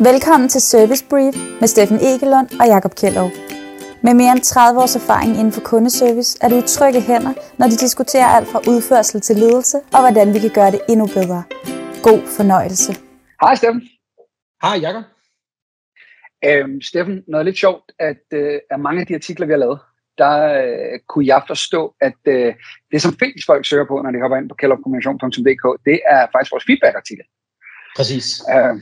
Velkommen til Service Brief med Steffen Egelund og Jakob Kjellov. Med mere end 30 års erfaring inden for kundeservice er du i trygge hænder, når de diskuterer alt fra udførsel til ledelse og hvordan vi kan gøre det endnu bedre. God fornøjelse. Hej Steffen. Hej Jakob. Øhm, Steffen, noget lidt sjovt, at øh, af mange af de artikler, vi har lavet, der øh, kunne jeg forstå, at øh, det som flest folk søger på, når de hopper ind på kellogkommunikation.dk, det er faktisk vores feedback-artikel. Præcis. Øh,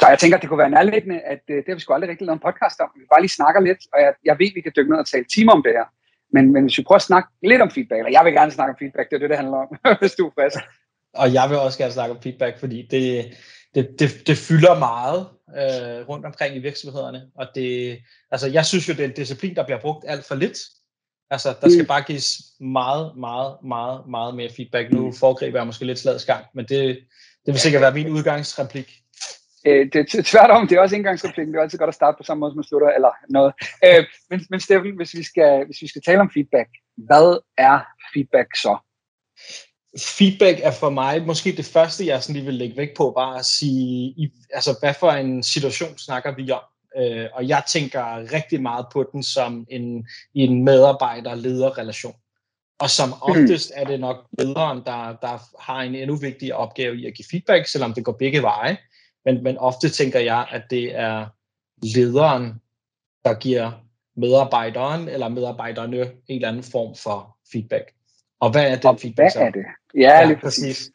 så jeg tænker, det kunne være nærliggende, at øh, det har vi sgu aldrig rigtig lavet en podcast om. Vi bare lige snakker lidt, og jeg, jeg ved, vi kan dykke ned og tale timer om det her. Men, men hvis vi prøver at snakke lidt om feedback, eller jeg vil gerne snakke om feedback, det er det, det handler om, hvis du er frisk. Og jeg vil også gerne snakke om feedback, fordi det, det, det, det fylder meget øh, rundt omkring i virksomhederne. Og det, altså, jeg synes jo, det er en disciplin, der bliver brugt alt for lidt. Altså, der skal mm. bare gives meget, meget, meget, meget mere feedback. Nu foregriber jeg måske lidt slagets gang, men det, det vil sikkert være min udgangsreplik. Øh, det er tværtom, det er også indgangsreplikken. Det er altid godt at starte på samme måde, som man slutter, eller noget. Øh, men, men Steffen, hvis vi, skal, hvis vi skal tale om feedback, hvad er feedback så? Feedback er for mig måske det første, jeg sådan lige vil lægge væk på, bare at sige, i, altså hvad for en situation snakker vi om? Øh, og jeg tænker rigtig meget på den som en, en medarbejder-leder-relation. Og som hmm. oftest er det nok lederen, der, der har en endnu vigtigere opgave i at give feedback, selvom det går begge veje. Men, men ofte tænker jeg, at det er lederen, der giver medarbejderen eller medarbejderne en eller anden form for feedback. Og hvad er den og feedback hvad er det? Ja, lige ja, præcis. præcis.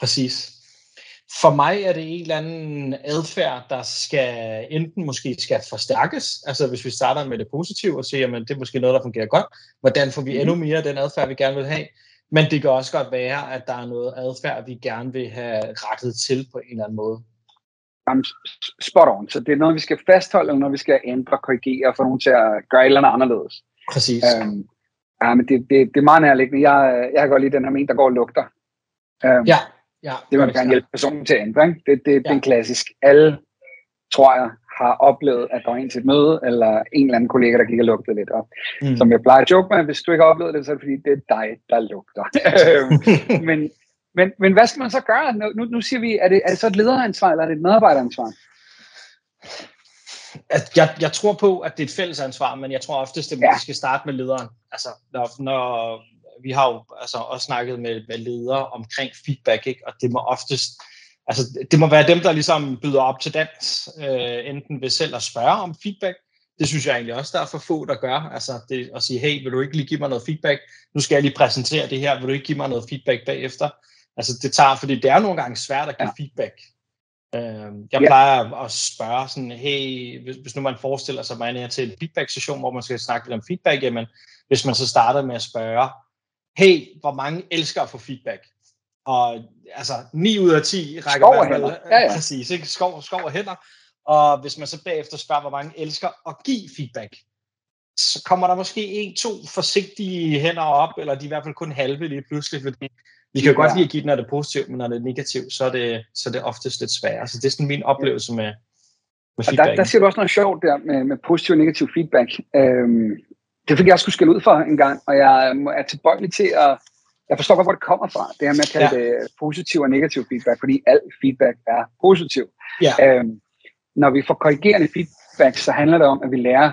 Præcis. For mig er det en eller anden adfærd, der skal enten måske skal forstærkes, altså hvis vi starter med det positive og siger, at det er måske noget, der fungerer godt, hvordan får vi mm. endnu mere den adfærd, vi gerne vil have, men det kan også godt være, at der er noget adfærd, vi gerne vil have rettet til på en eller anden måde. Jamen, spot on. Så det er noget, vi skal fastholde, noget, vi skal ændre, korrigere, for nogen til at gøre et eller andet anderledes. Præcis. Øhm, ja, men det, det, det er meget nærliggende. Jeg, jeg kan godt lide den her men, der går og lugter. Øhm, ja, ja. Det vil man gerne hjælpe personen til at ændre. Ikke? Det, det, ja. det er en klassisk. Alle, tror jeg, har oplevet, at der var en til et møde, eller en eller anden kollega, der gik og lugtede lidt. Og mm. som jeg plejer at joke med, hvis du ikke har oplevet det, så er det fordi, det er dig, der lugter. Øhm, men, men, men hvad skal man så gøre? Nu, nu siger vi, er det, er det så et lederansvar, eller er det et medarejderansvar? Jeg, jeg tror på, at det er et fælles ansvar, men jeg tror oftest, at vi ja. skal starte med lederen. Altså, når, når vi har jo altså, også snakket med, med ledere omkring feedback, ikke? og det må oftest, altså, det må være dem, der ligesom byder op til dans, øh, enten ved selv at spørge om feedback, det synes jeg egentlig også, der er for få, der gør. Altså det at sige, hey, vil du ikke lige give mig noget feedback? Nu skal jeg lige præsentere det her, vil du ikke give mig noget feedback bagefter? Altså det tager, fordi det er nogle gange svært at give ja. feedback. Øh, jeg ja. plejer at spørge sådan, hey, hvis, hvis nu man forestiller sig, at man er til en feedback-session, hvor man skal snakke lidt om feedback, jamen, hvis man så starter med at spørge, hey, hvor mange elsker at få feedback? Og altså, 9 ud af 10 rækker skov og hænder. Ja, ja. Præcis, ikke? Skov, skov og hænder. Og hvis man så bagefter spørger, hvor mange elsker at give feedback, så kommer der måske en, to forsigtige hænder op, eller de er i hvert fald kun halve lige pludselig, fordi vi kan jo godt lide at give den, når det er positivt, men når det er negativt, så er det, så er det oftest lidt sværere. Så det er sådan min oplevelse med, med feedback. Der, der siger du også noget sjovt der med, med positiv og negativ feedback. Øhm, det fik jeg skulle skille ud for en gang, og jeg er tilbøjelig til at... Jeg forstår godt, hvor det kommer fra, det her med at kalde ja. det positiv og negativ feedback, fordi al feedback er positiv. Ja. Øhm, når vi får korrigerende feedback, så handler det om, at vi lærer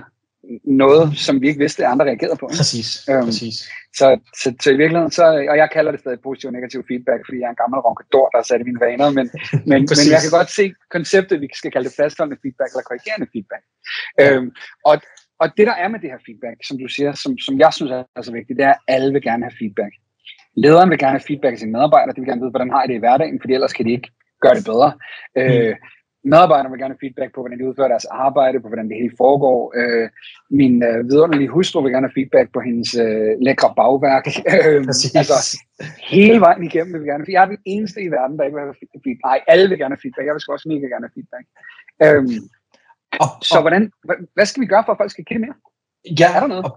noget, som vi ikke vidste, at andre reagerede på. Præcis, øhm, præcis. Så, så, så i virkeligheden, så, og jeg kalder det stadig positiv og negativ feedback, fordi jeg er en gammel ronkador, der har sat i mine vaner, men, men, men jeg kan godt se konceptet, vi skal kalde det fastholdende feedback eller korrigerende feedback. Ja. Øhm, og, og det der er med det her feedback, som du siger, som, som jeg synes er så vigtigt, det er, at alle vil gerne have feedback. Lederen vil gerne have feedback af sine medarbejdere, de vil gerne vide, hvordan har I det i hverdagen, fordi ellers kan de ikke gøre det bedre. Mm. Øh, Medarbejderne vil gerne have feedback på, hvordan de udfører deres arbejde, på hvordan det hele foregår. Øh, min øh, vidunderlige hustru vil gerne have feedback på hendes øh, lækre bagværk. Øh, altså, hele vejen igennem vil vi gerne. Jeg er den eneste i verden, der ikke vil have feedback. Nej, alle vil gerne have feedback. Jeg vil også mega gerne have feedback. Øh, og, så hvordan, hvad skal vi gøre for, at folk skal kende mere? Ja, er der noget? Og,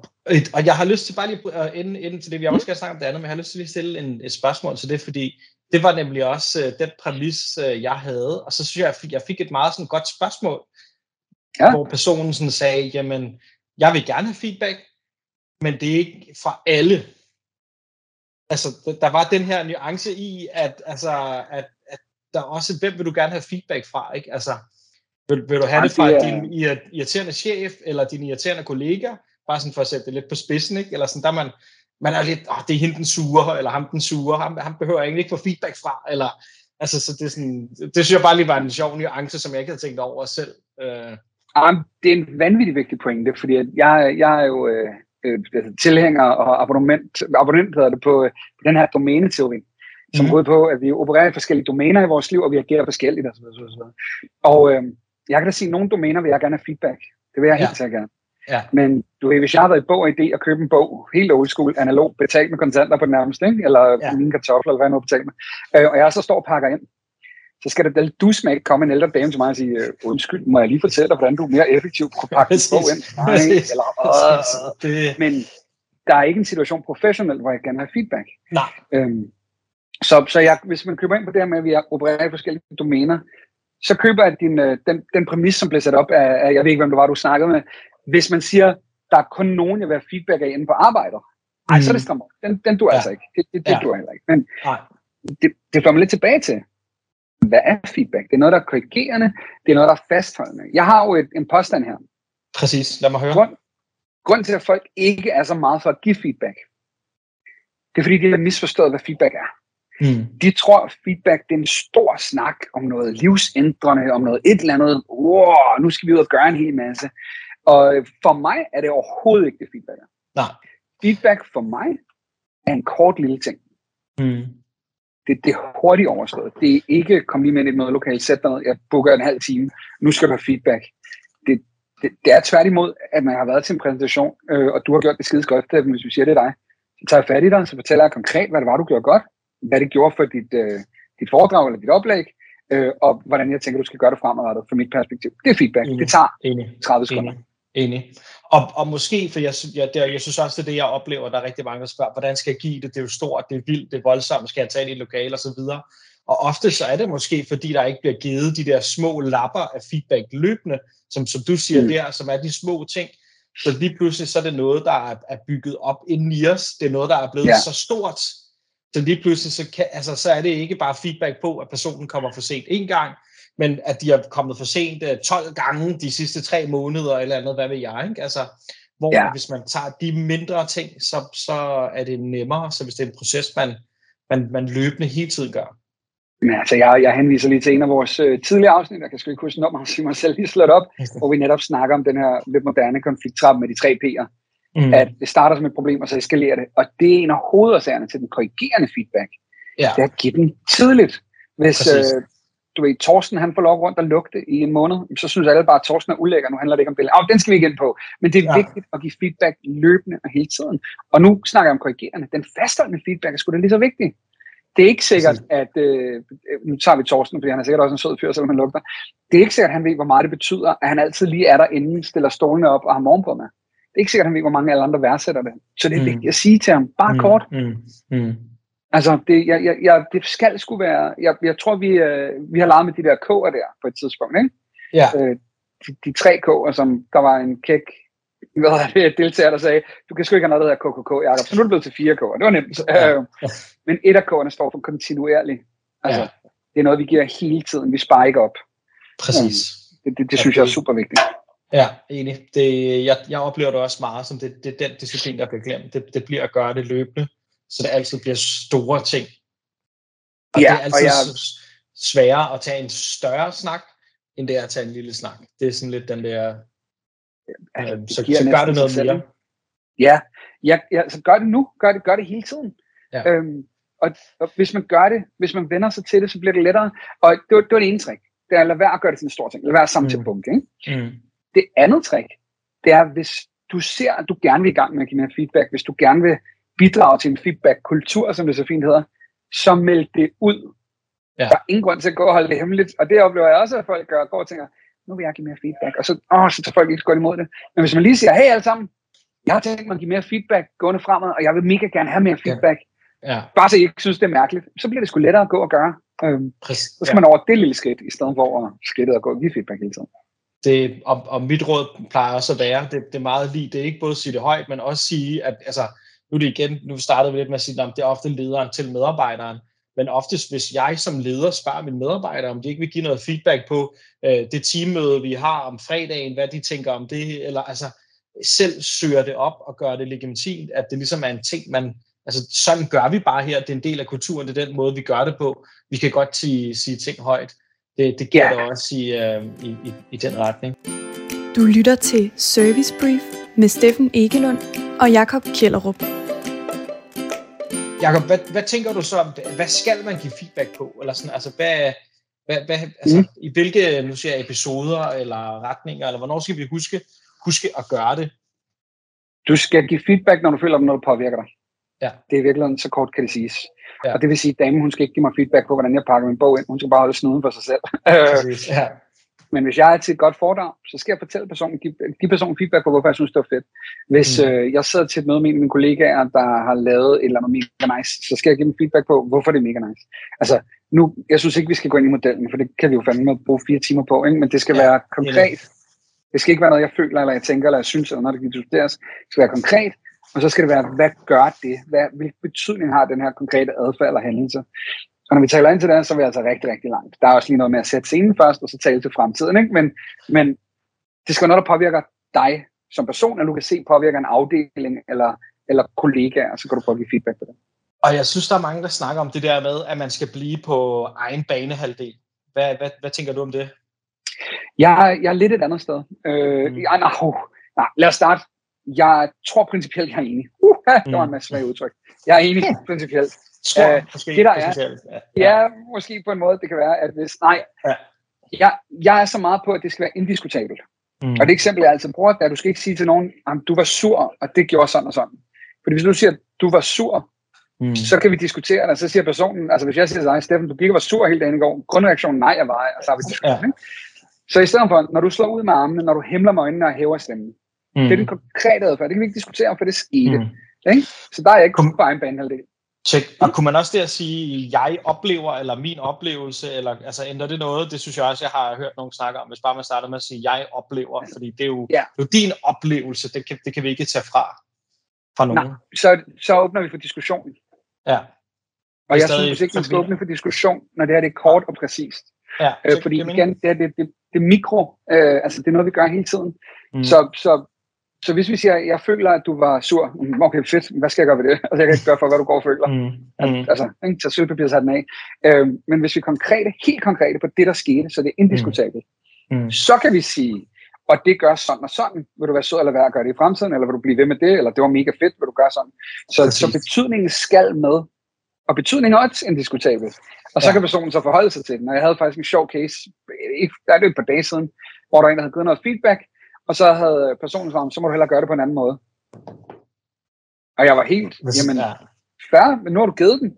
og jeg har lyst til bare lige at ende, ende til det, vi også skal snakke om det andet, men jeg har lyst til at stille en, et spørgsmål til det, fordi det var nemlig også øh, den præmis, øh, jeg havde. Og så synes jeg, jeg fik, jeg fik et meget sådan godt spørgsmål, ja. hvor personen sådan sagde, jamen, jeg vil gerne have feedback, men det er ikke fra alle. Altså, der var den her nuance i, at, altså, at, at der er også, hvem vil du gerne have feedback fra, ikke? Altså, vil, vil du have det fra din irriterende chef, eller din irriterende kollega, bare sådan for at sætte det lidt på spidsen, ikke? Eller sådan, der man, man er lidt, åh, det er hende den sure, eller ham den sure, ham, ham behøver jeg egentlig ikke få feedback fra, eller, altså, så det er sådan, det synes jeg bare lige var en sjov nuance, som jeg ikke havde tænkt over selv. Øh. Jamen, det er en vanvittig vigtig pointe, fordi jeg, jeg er jo øh, øh, altså, tilhænger og abonnement, abonnent hedder det, på, på den her domæneteori, som mm. går på, at vi opererer i forskellige domæner i vores liv, og vi agerer forskelligt osv. Og, og øh, jeg kan da sige, at nogle domæner vil jeg gerne have feedback. Det vil jeg helt ja. sikkert gerne. Ja. Men du ved, hvis jeg har været i bog og idé at købe en bog, helt old school, analog, betalt med kontanter på den nærmeste, ikke? eller ja. mine kartofler, eller hvad jeg nu betalt med, øh, og jeg så står og pakker ind, så skal der du smæk komme en ældre dame til mig og sige, øh, undskyld, må jeg lige fortælle dig, hvordan du mere effektivt kunne pakke en bog ind? Nej, eller, øh, det... Men der er ikke en situation professionelt, hvor jeg gerne har feedback. Nej. Øhm, så, så jeg, hvis man køber ind på det her med, at vi opererer i forskellige domæner, så køber jeg din, øh, den, den præmis, som blev sat op af, af, jeg ved ikke, hvem det var, du snakkede med, hvis man siger, der er kun nogen, jeg vil have feedback af inde på arbejder, ej, mm. så er det skræmmer. Den, den du ja. altså ikke. Det, det, det ja. duer heller ikke. Men Nej. det, det får mig lidt tilbage til, hvad er feedback? Det er noget, der er korrigerende. Det er noget, der er fastholdende. Jeg har jo et, en påstand her. Præcis. Lad mig høre. Grund, grund til, at folk ikke er så meget for at give feedback, det er fordi, de har misforstået, hvad feedback er. Mm. De tror, at feedback det er en stor snak om noget livsændrende, om noget et eller andet. Wow, nu skal vi ud og gøre en hel masse. Og for mig er det overhovedet ikke det feedback. Nej. Feedback for mig er en kort lille ting. Mm. Det, det er hurtigt overstået. Det er ikke, kom lige med i et mødelokale, sæt dig ned, jeg booker en halv time, nu skal du have feedback. Det, det, det er tværtimod, at man har været til en præsentation, øh, og du har gjort det skide godt, hvis vi siger det er dig. Så tager jeg fat i dig, så fortæller jeg konkret, hvad det var, du gjorde godt, hvad det gjorde for dit, øh, dit foredrag eller dit oplæg, øh, og hvordan jeg tænker, du skal gøre det fremadrettet fra mit perspektiv. Det er feedback. Enig. Det tager Enig. 30 sekunder. Enig. Enig. Og, og måske, for jeg, jeg, der, jeg synes også, det er det, jeg oplever, der er rigtig mange, der spørger, hvordan skal jeg give det? Det er jo stort, det er vildt, det er voldsomt, skal jeg tage det i lokale og så videre. Og ofte så er det måske, fordi der ikke bliver givet de der små lapper af feedback løbende, som, som du siger mm. der, som er de små ting. Så lige pludselig så er det noget, der er, er bygget op inden i os. Det er noget, der er blevet ja. så stort, så lige pludselig så, kan, altså, så er det ikke bare feedback på, at personen kommer for sent en gang, men at de er kommet for sent 12 øh, gange de sidste tre måneder, eller andet, hvad ved jeg, ikke? Altså, hvor ja. hvis man tager de mindre ting, så, så er det nemmere, så hvis det er en proces, man, man, man løbende hele tiden gør. Men altså, jeg, jeg henviser lige til en af vores øh, tidligere afsnit, jeg kan sgu ikke huske nummer, så mig selv lige slået op, hvor vi netop snakker om den her lidt moderne konflikttrappe med de tre P'er. Mm. At det starter som et problem, og så eskalerer det. Og det er en af hovedårsagerne til den korrigerende feedback. Ja. Det er at give den tidligt. Hvis, øh, du ved, Torsten han får lov rundt og lugte i en måned, så synes alle bare, at Torsten er ulækker, nu handler det ikke om billeder. Oh, den skal vi ind på. Men det er ja. vigtigt at give feedback løbende og hele tiden. Og nu snakker jeg om korrigerende. Den fastholdende feedback er sgu da lige så vigtig. Det er ikke sikkert, at, øh, nu tager vi Torsten, fordi han er sikkert også en sød fyr, selvom han lugter. Det er ikke sikkert, at han ved, hvor meget det betyder, at han altid lige er der inden, stiller stolene op og har morgen på med. Det er ikke sikkert, at han ved, hvor mange alle andre værdsætter det. Så det er mm. vigtigt at sige til ham, bare mm. kort. Mm. Mm. Altså, det, jeg, jeg, jeg, det skal sgu være... Jeg, jeg tror, vi, øh, vi har leget med de der K'er der på et tidspunkt, ikke? Ja. Øh, de, de tre K'er, som der var en kæk hvad er det, deltager, der sagde, du kan sgu ikke have noget, der hedder KKK, Jacob. Så nu er det blevet til fire K'er. Det var nemt. Ja. Øh, men et af K'erne står for kontinuerligt. Altså, ja. det er noget, vi giver hele tiden. Vi sparer ikke op. Præcis. det, det, det synes jeg er super vigtigt. Ja, enig. Det, jeg, jeg oplever det også meget som, det, det er den disciplin, der bliver glemt. Det, det bliver at gøre det løbende, så det altid bliver store ting. Og ja, det er altid og jeg... sværere at tage en større snak, end det er at tage en lille snak. Det er sådan lidt den der... Øh, så, så gør det noget mere. Ja, ja, ja, så gør det nu. Gør det, gør det hele tiden. Ja. Øhm, og, og hvis man gør det, hvis man vender sig til det, så bliver det lettere. Og det var det, var det ene trick. Det er at lade være at gøre det til en stor ting. Lad være at samle mm. til bunke. Ikke? Mm. Det andet trick, det er, hvis du ser, at du gerne vil i gang med at give mere feedback, hvis du gerne vil bidrage til en feedback-kultur, som det så fint hedder, så meld det ud. Ja. Der er ingen grund til at gå og holde det hemmeligt. Og det oplever jeg også, at folk gør, går og tænker, nu vil jeg give mere feedback. Og så, åh, så tager folk ikke godt imod det. Men hvis man lige siger, hey alle sammen, jeg har tænkt mig at give mere feedback gående fremad, og jeg vil mega gerne have mere feedback. Ja. Ja. Bare så I ikke synes, det er mærkeligt. Så bliver det sgu lettere at gå og gøre. Øhm, Præcis. så skal ja. man over det lille skridt, i stedet for at skridtet og gå og give feedback hele tiden det, og, og mit råd plejer også at være, det, det er meget lige, det er ikke både at sige det højt, men også sige, at altså, nu er det igen, nu startede vi lidt med at sige, at det er ofte lederen til medarbejderen, men oftest, hvis jeg som leder spørger mine medarbejdere, om de ikke vil give noget feedback på øh, det teammøde, vi har om fredagen, hvad de tænker om det, eller altså selv søger det op og gør det legitimt, at det ligesom er en ting, man, altså sådan gør vi bare her, det er en del af kulturen, det er den måde, vi gør det på. Vi kan godt sige, sige ting højt. Det, det gælder ja. også i, øh, i, i, i den retning. Du lytter til Service Brief med Steffen Egelund og Jakob Kjellerup. Jakob, hvad, hvad tænker du så om det? Hvad skal man give feedback på? Eller sådan, altså, hvad, hvad, hvad, altså, mm. i hvilke nu siger jeg, episoder eller retninger, eller hvornår skal vi huske, huske at gøre det? Du skal give feedback, når du føler, at noget påvirker dig. Ja. Det er virkelig så kort kan det siges. Ja. Og det vil sige, at damen, hun skal ikke give mig feedback på, hvordan jeg pakker min bog ind. Hun skal bare holde snuden for sig selv. Ja. Men hvis jeg er til et godt foredrag, så skal jeg fortælle personen, give, give personen feedback på, hvorfor jeg synes, det var fedt. Hvis mm. øh, jeg sidder til et møde med en af mine kollegaer, der har lavet et eller andet mega nice, så skal jeg give dem feedback på, hvorfor det er mega nice. Altså, nu, jeg synes ikke, vi skal gå ind i modellen, for det kan vi jo fandme bruge fire timer på, ikke? men det skal ja, være konkret. Det skal ikke være noget, jeg føler, eller jeg tænker, eller jeg synes, eller når det kan diskuteres. Det skal være konkret, og så skal det være, hvad gør det? Hvad, hvilken betydning har den her konkrete adfærd eller hændelse? Og når vi taler ind til det, så er vi altså rigtig, rigtig langt. Der er også lige noget med at sætte scenen først, og så tale til fremtiden. Ikke? Men, men det skal være noget, der påvirker dig som person, at du kan se påvirker en afdeling eller, eller kollegaer, og så kan du prøve at give feedback på det. Og jeg synes, der er mange, der snakker om det der med, at man skal blive på egen banehalvdel. Hvad, hvad, hvad tænker du om det? Jeg, jeg er lidt et andet sted. Øh, mm. ja, no, nej, lad os starte. Jeg tror principielt, jeg er enig. Uh, der var en masse svage udtryk. Jeg er enig principielt. Tror, uh, måske, det der er, ja. ja, måske på en måde, det kan være, at hvis, nej, ja. jeg, jeg er så meget på, at det skal være indiskutabelt. Mm. Og det eksempel, jeg altid bruger, det er, at du skal ikke sige til nogen, at du var sur, og det gjorde sådan og sådan. Fordi hvis du siger, at du var sur, mm. så kan vi diskutere det, og så siger personen, altså hvis jeg siger til dig, Steffen, du gik og var sur hele dagen i går, grundreaktionen, nej, jeg var, og så har vi diskuteret. Ja. Så i stedet for, når du slår ud med armene, når du hæmler med øjnene og hæver stemmen, mm. det er den konkrete adfærd, det kan vi ikke diskutere, for det skete. Mm. Ikke? Så der er jeg ikke kun bare en banehalvdel. Check. Og kunne man også der sige, jeg oplever, eller min oplevelse, eller altså ændrer det noget? Det synes jeg også, jeg har hørt nogen snakke om, hvis bare man starter med at sige, jeg oplever, fordi det er jo, ja. det er jo din oplevelse, det kan, det kan vi ikke tage fra, fra nogen. Nej, så, så åbner vi for diskussionen. Ja. Og jeg synes ikke, man skal åbne for diskussion, når det er det er kort og præcist. Ja, øh, fordi igen, det er det, det, det mikro, øh, altså det er noget, vi gør hele tiden. Mm. Så, så så hvis vi siger, jeg føler, at du var sur, mm, okay, fedt, hvad skal jeg gøre ved det? Altså, jeg kan ikke gøre for, hvad du går og føler. Mm. Mm. Altså, ikke? så sølvpapir sat den af. Øhm, men hvis vi er konkrete, helt konkrete på det, der skete, så det er indiskutabelt, mm. mm. så kan vi sige, og det gør sådan og sådan. Vil du være sød eller være at gøre det i fremtiden, eller vil du blive ved med det, eller det var mega fedt, vil du gøre sådan. Så, så betydningen skal med, og betydningen er også indiskutabel. Og så ja. kan personen så forholde sig til den. Og jeg havde faktisk en sjov case, der er det et par dage siden, hvor der var en, der havde givet noget feedback, og så havde personen svaret, så må du hellere gøre det på en anden måde. Og jeg var helt, jamen, ja. færre, men nu har du givet den.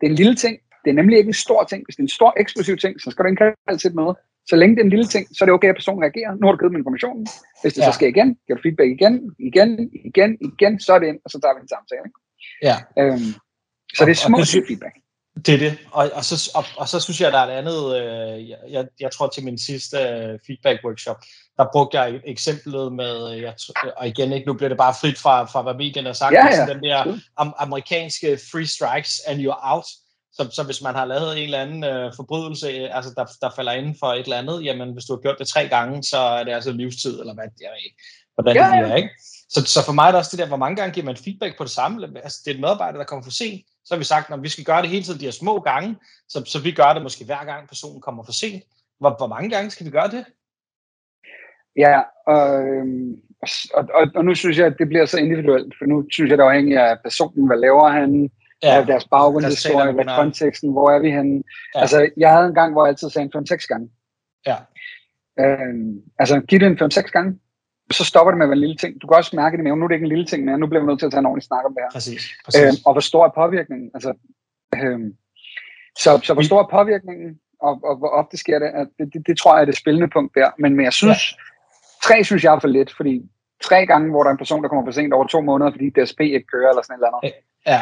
Det er en lille ting. Det er nemlig ikke en stor ting. Hvis det er en stor eksplosiv ting, så skal du indkalde til et møde. Så længe det er en lille ting, så er det okay, at personen reagerer. Nu har du givet dem informationen. Hvis det ja. så sker igen, giver du feedback igen, igen, igen, igen, så er det ind, og så tager vi en samtale. Ikke? Ja. Øhm, så det er små og, og feedback. Det er det. Og, og, så, og, og så synes jeg, der er et andet, øh, jeg, jeg tror til min sidste øh, feedback-workshop, der brugte jeg eksemplet med, jeg, og igen ikke, nu bliver det bare frit fra, fra hvad medierne har sagt, ja, ja. den der am, amerikanske free strikes and you're out. Så, så hvis man har lavet en eller anden øh, forbrydelse, altså der, der falder inden for et eller andet, jamen hvis du har gjort det tre gange, så er det altså livstid, eller hvad, jeg ved ikke, hvordan ja, det bliver, ikke? Så, så for mig er det også det der, hvor mange gange giver man feedback på det samme. Altså, det er et medarbejder, der kommer for sent. Så har vi sagt, at vi skal gøre det hele tiden de her små gange, så, så vi gør det måske hver gang personen kommer for sent. Hvor, hvor mange gange skal vi gøre det? Ja, øhm, og, og, og nu synes jeg, at det bliver så individuelt, for nu synes jeg, det er afhængigt af personen, hvad laver han, ja, af deres baggrundshistorie, hvad konteksten, hvor er vi henne. Ja. Altså, jeg havde en gang, hvor jeg altid sagde en 5-6 gange. Ja. Øhm, altså, giv det en 5-6 gange, så stopper det med at være en lille ting. Du kan også mærke det med, nu er det ikke en lille ting mere, nu bliver vi nødt til at tage en ordentlig snak om det her. Præcis, præcis. Øhm, og hvor stor er påvirkningen? Altså, øhm, så, så hvor stor er påvirkningen, og, og hvor ofte sker det, at det, det, det tror jeg er det spillende punkt der. Men, men jeg synes, ja. tre synes jeg er for lidt, fordi tre gange, hvor der er en person, der kommer for sent over to måneder, fordi DSP ikke kører, eller sådan et eller andet. Ja,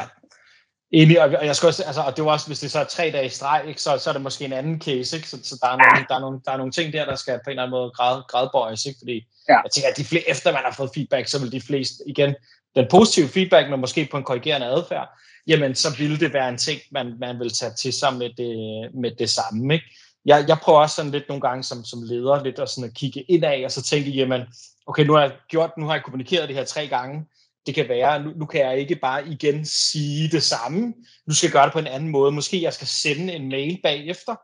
Enig, og jeg skal også, altså, og det var også, hvis det så er tre dage i streg, ikke, så, så er det måske en anden case, ikke? Så, så der, er nogle, der, er nogle, der er nogle ting der, der skal på en eller anden måde grad, gradbøjes, ikke? fordi ja. jeg tænker, at de flere, efter man har fået feedback, så vil de fleste, igen, den positive feedback, men måske på en korrigerende adfærd, jamen så ville det være en ting, man, man vil tage til sig med det, med det samme. Ikke? Jeg, jeg prøver også sådan lidt nogle gange som, som leder lidt at, sådan at kigge indad, og så tænke, jamen, okay, nu har jeg gjort, nu har jeg kommunikeret det her tre gange, det kan være, nu, nu kan jeg ikke bare igen sige det samme, nu skal jeg gøre det på en anden måde, måske jeg skal sende en mail bagefter,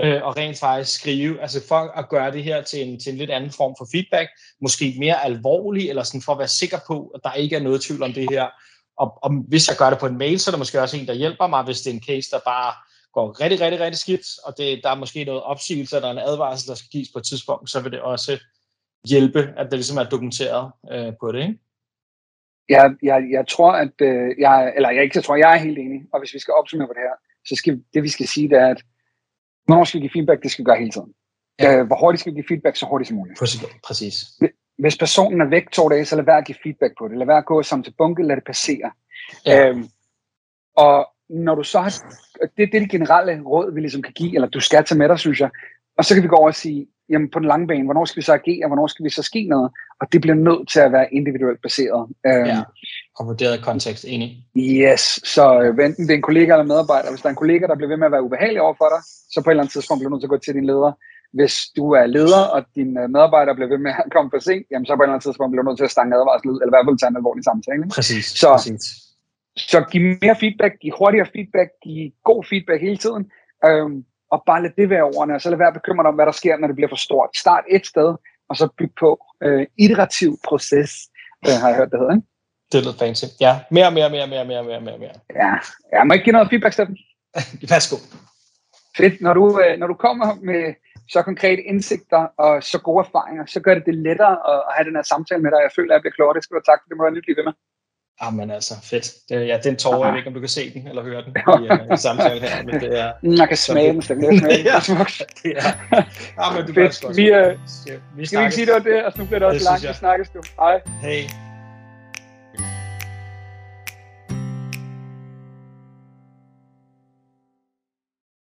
øh, og rent faktisk skrive, altså for at gøre det her til en, til en lidt anden form for feedback, måske mere alvorlig, eller sådan for at være sikker på, at der ikke er noget tvivl om det her, og, og hvis jeg gør det på en mail, så er der måske også en, der hjælper mig, hvis det er en case, der bare går rigtig, rigtig, rigtig skidt, og det, der er måske noget opsigelse, eller en advarsel, der skal gives på et tidspunkt, så vil det også hjælpe, at det ligesom er dokumenteret øh, på det, ikke? Jeg, jeg, jeg tror, at øh, jeg, eller jeg ikke jeg tror, jeg er helt enig, og hvis vi skal opsummere på det her, så skal det, vi skal sige, det er, at hvornår skal vi give feedback, det skal vi gøre hele tiden. Ja. Øh, hvor hurtigt skal vi give feedback, så hurtigt som muligt. Præcis. Hvis personen er væk to dage, så lad være at give feedback på det. Lad være at gå sammen til bunke, lad det passere. Ja. Øhm, og når du så har, det, det er det generelle råd, vi ligesom kan give, eller du skal tage med dig, synes jeg. Og så kan vi gå over og sige, jamen på den lange bane, hvornår skal vi så agere, hvornår skal vi så ske noget? Og det bliver nødt til at være individuelt baseret. Øhm, ja, og vurderet kontekst, enig. Yes, så øh, enten det er en kollega eller medarbejder, hvis der er en kollega, der bliver ved med at være ubehagelig over for dig, så på et eller andet tidspunkt bliver du nødt til at gå til din leder. Hvis du er leder, og din øh, medarbejder bliver ved med at komme for sent, jamen så på et eller andet tidspunkt bliver du nødt til at stange advarsel ud, eller i hvert fald tage en alvorlig samtale. Præcis, så, præcis. Så giv mere feedback, giv hurtigere feedback, giv god feedback hele tiden. Øhm, og bare lad det være ordene, og så lad være bekymret om, hvad der sker, når det bliver for stort. Start et sted, og så byg på. Øh, iterativ proces, øh, har jeg hørt, det hedder, ikke? Det lyder fancy. Ja, mere, mere, mere, mere, mere, mere, mere, mere. Ja, jeg må ikke give noget feedback, Steffen. Værsgo. Fedt. Når du, øh, når du kommer med så konkrete indsigter og så gode erfaringer, så gør det det lettere at, have den her samtale med dig. Jeg føler, at jeg bliver klogere. Det skal du tak for. Det må du blive ved med. Jamen altså, fedt. Det, ja, den tårer, jeg ved ikke, om du kan se den eller høre den i, uh, i samtalen her, men det er... Jeg kan smage den, det er smage ja, det er. Ja, men du fedt. Vi, uh, vi skal vi ikke sige, det var det, og nu bliver det også langt. Vi snakkes du. Hej. Hej.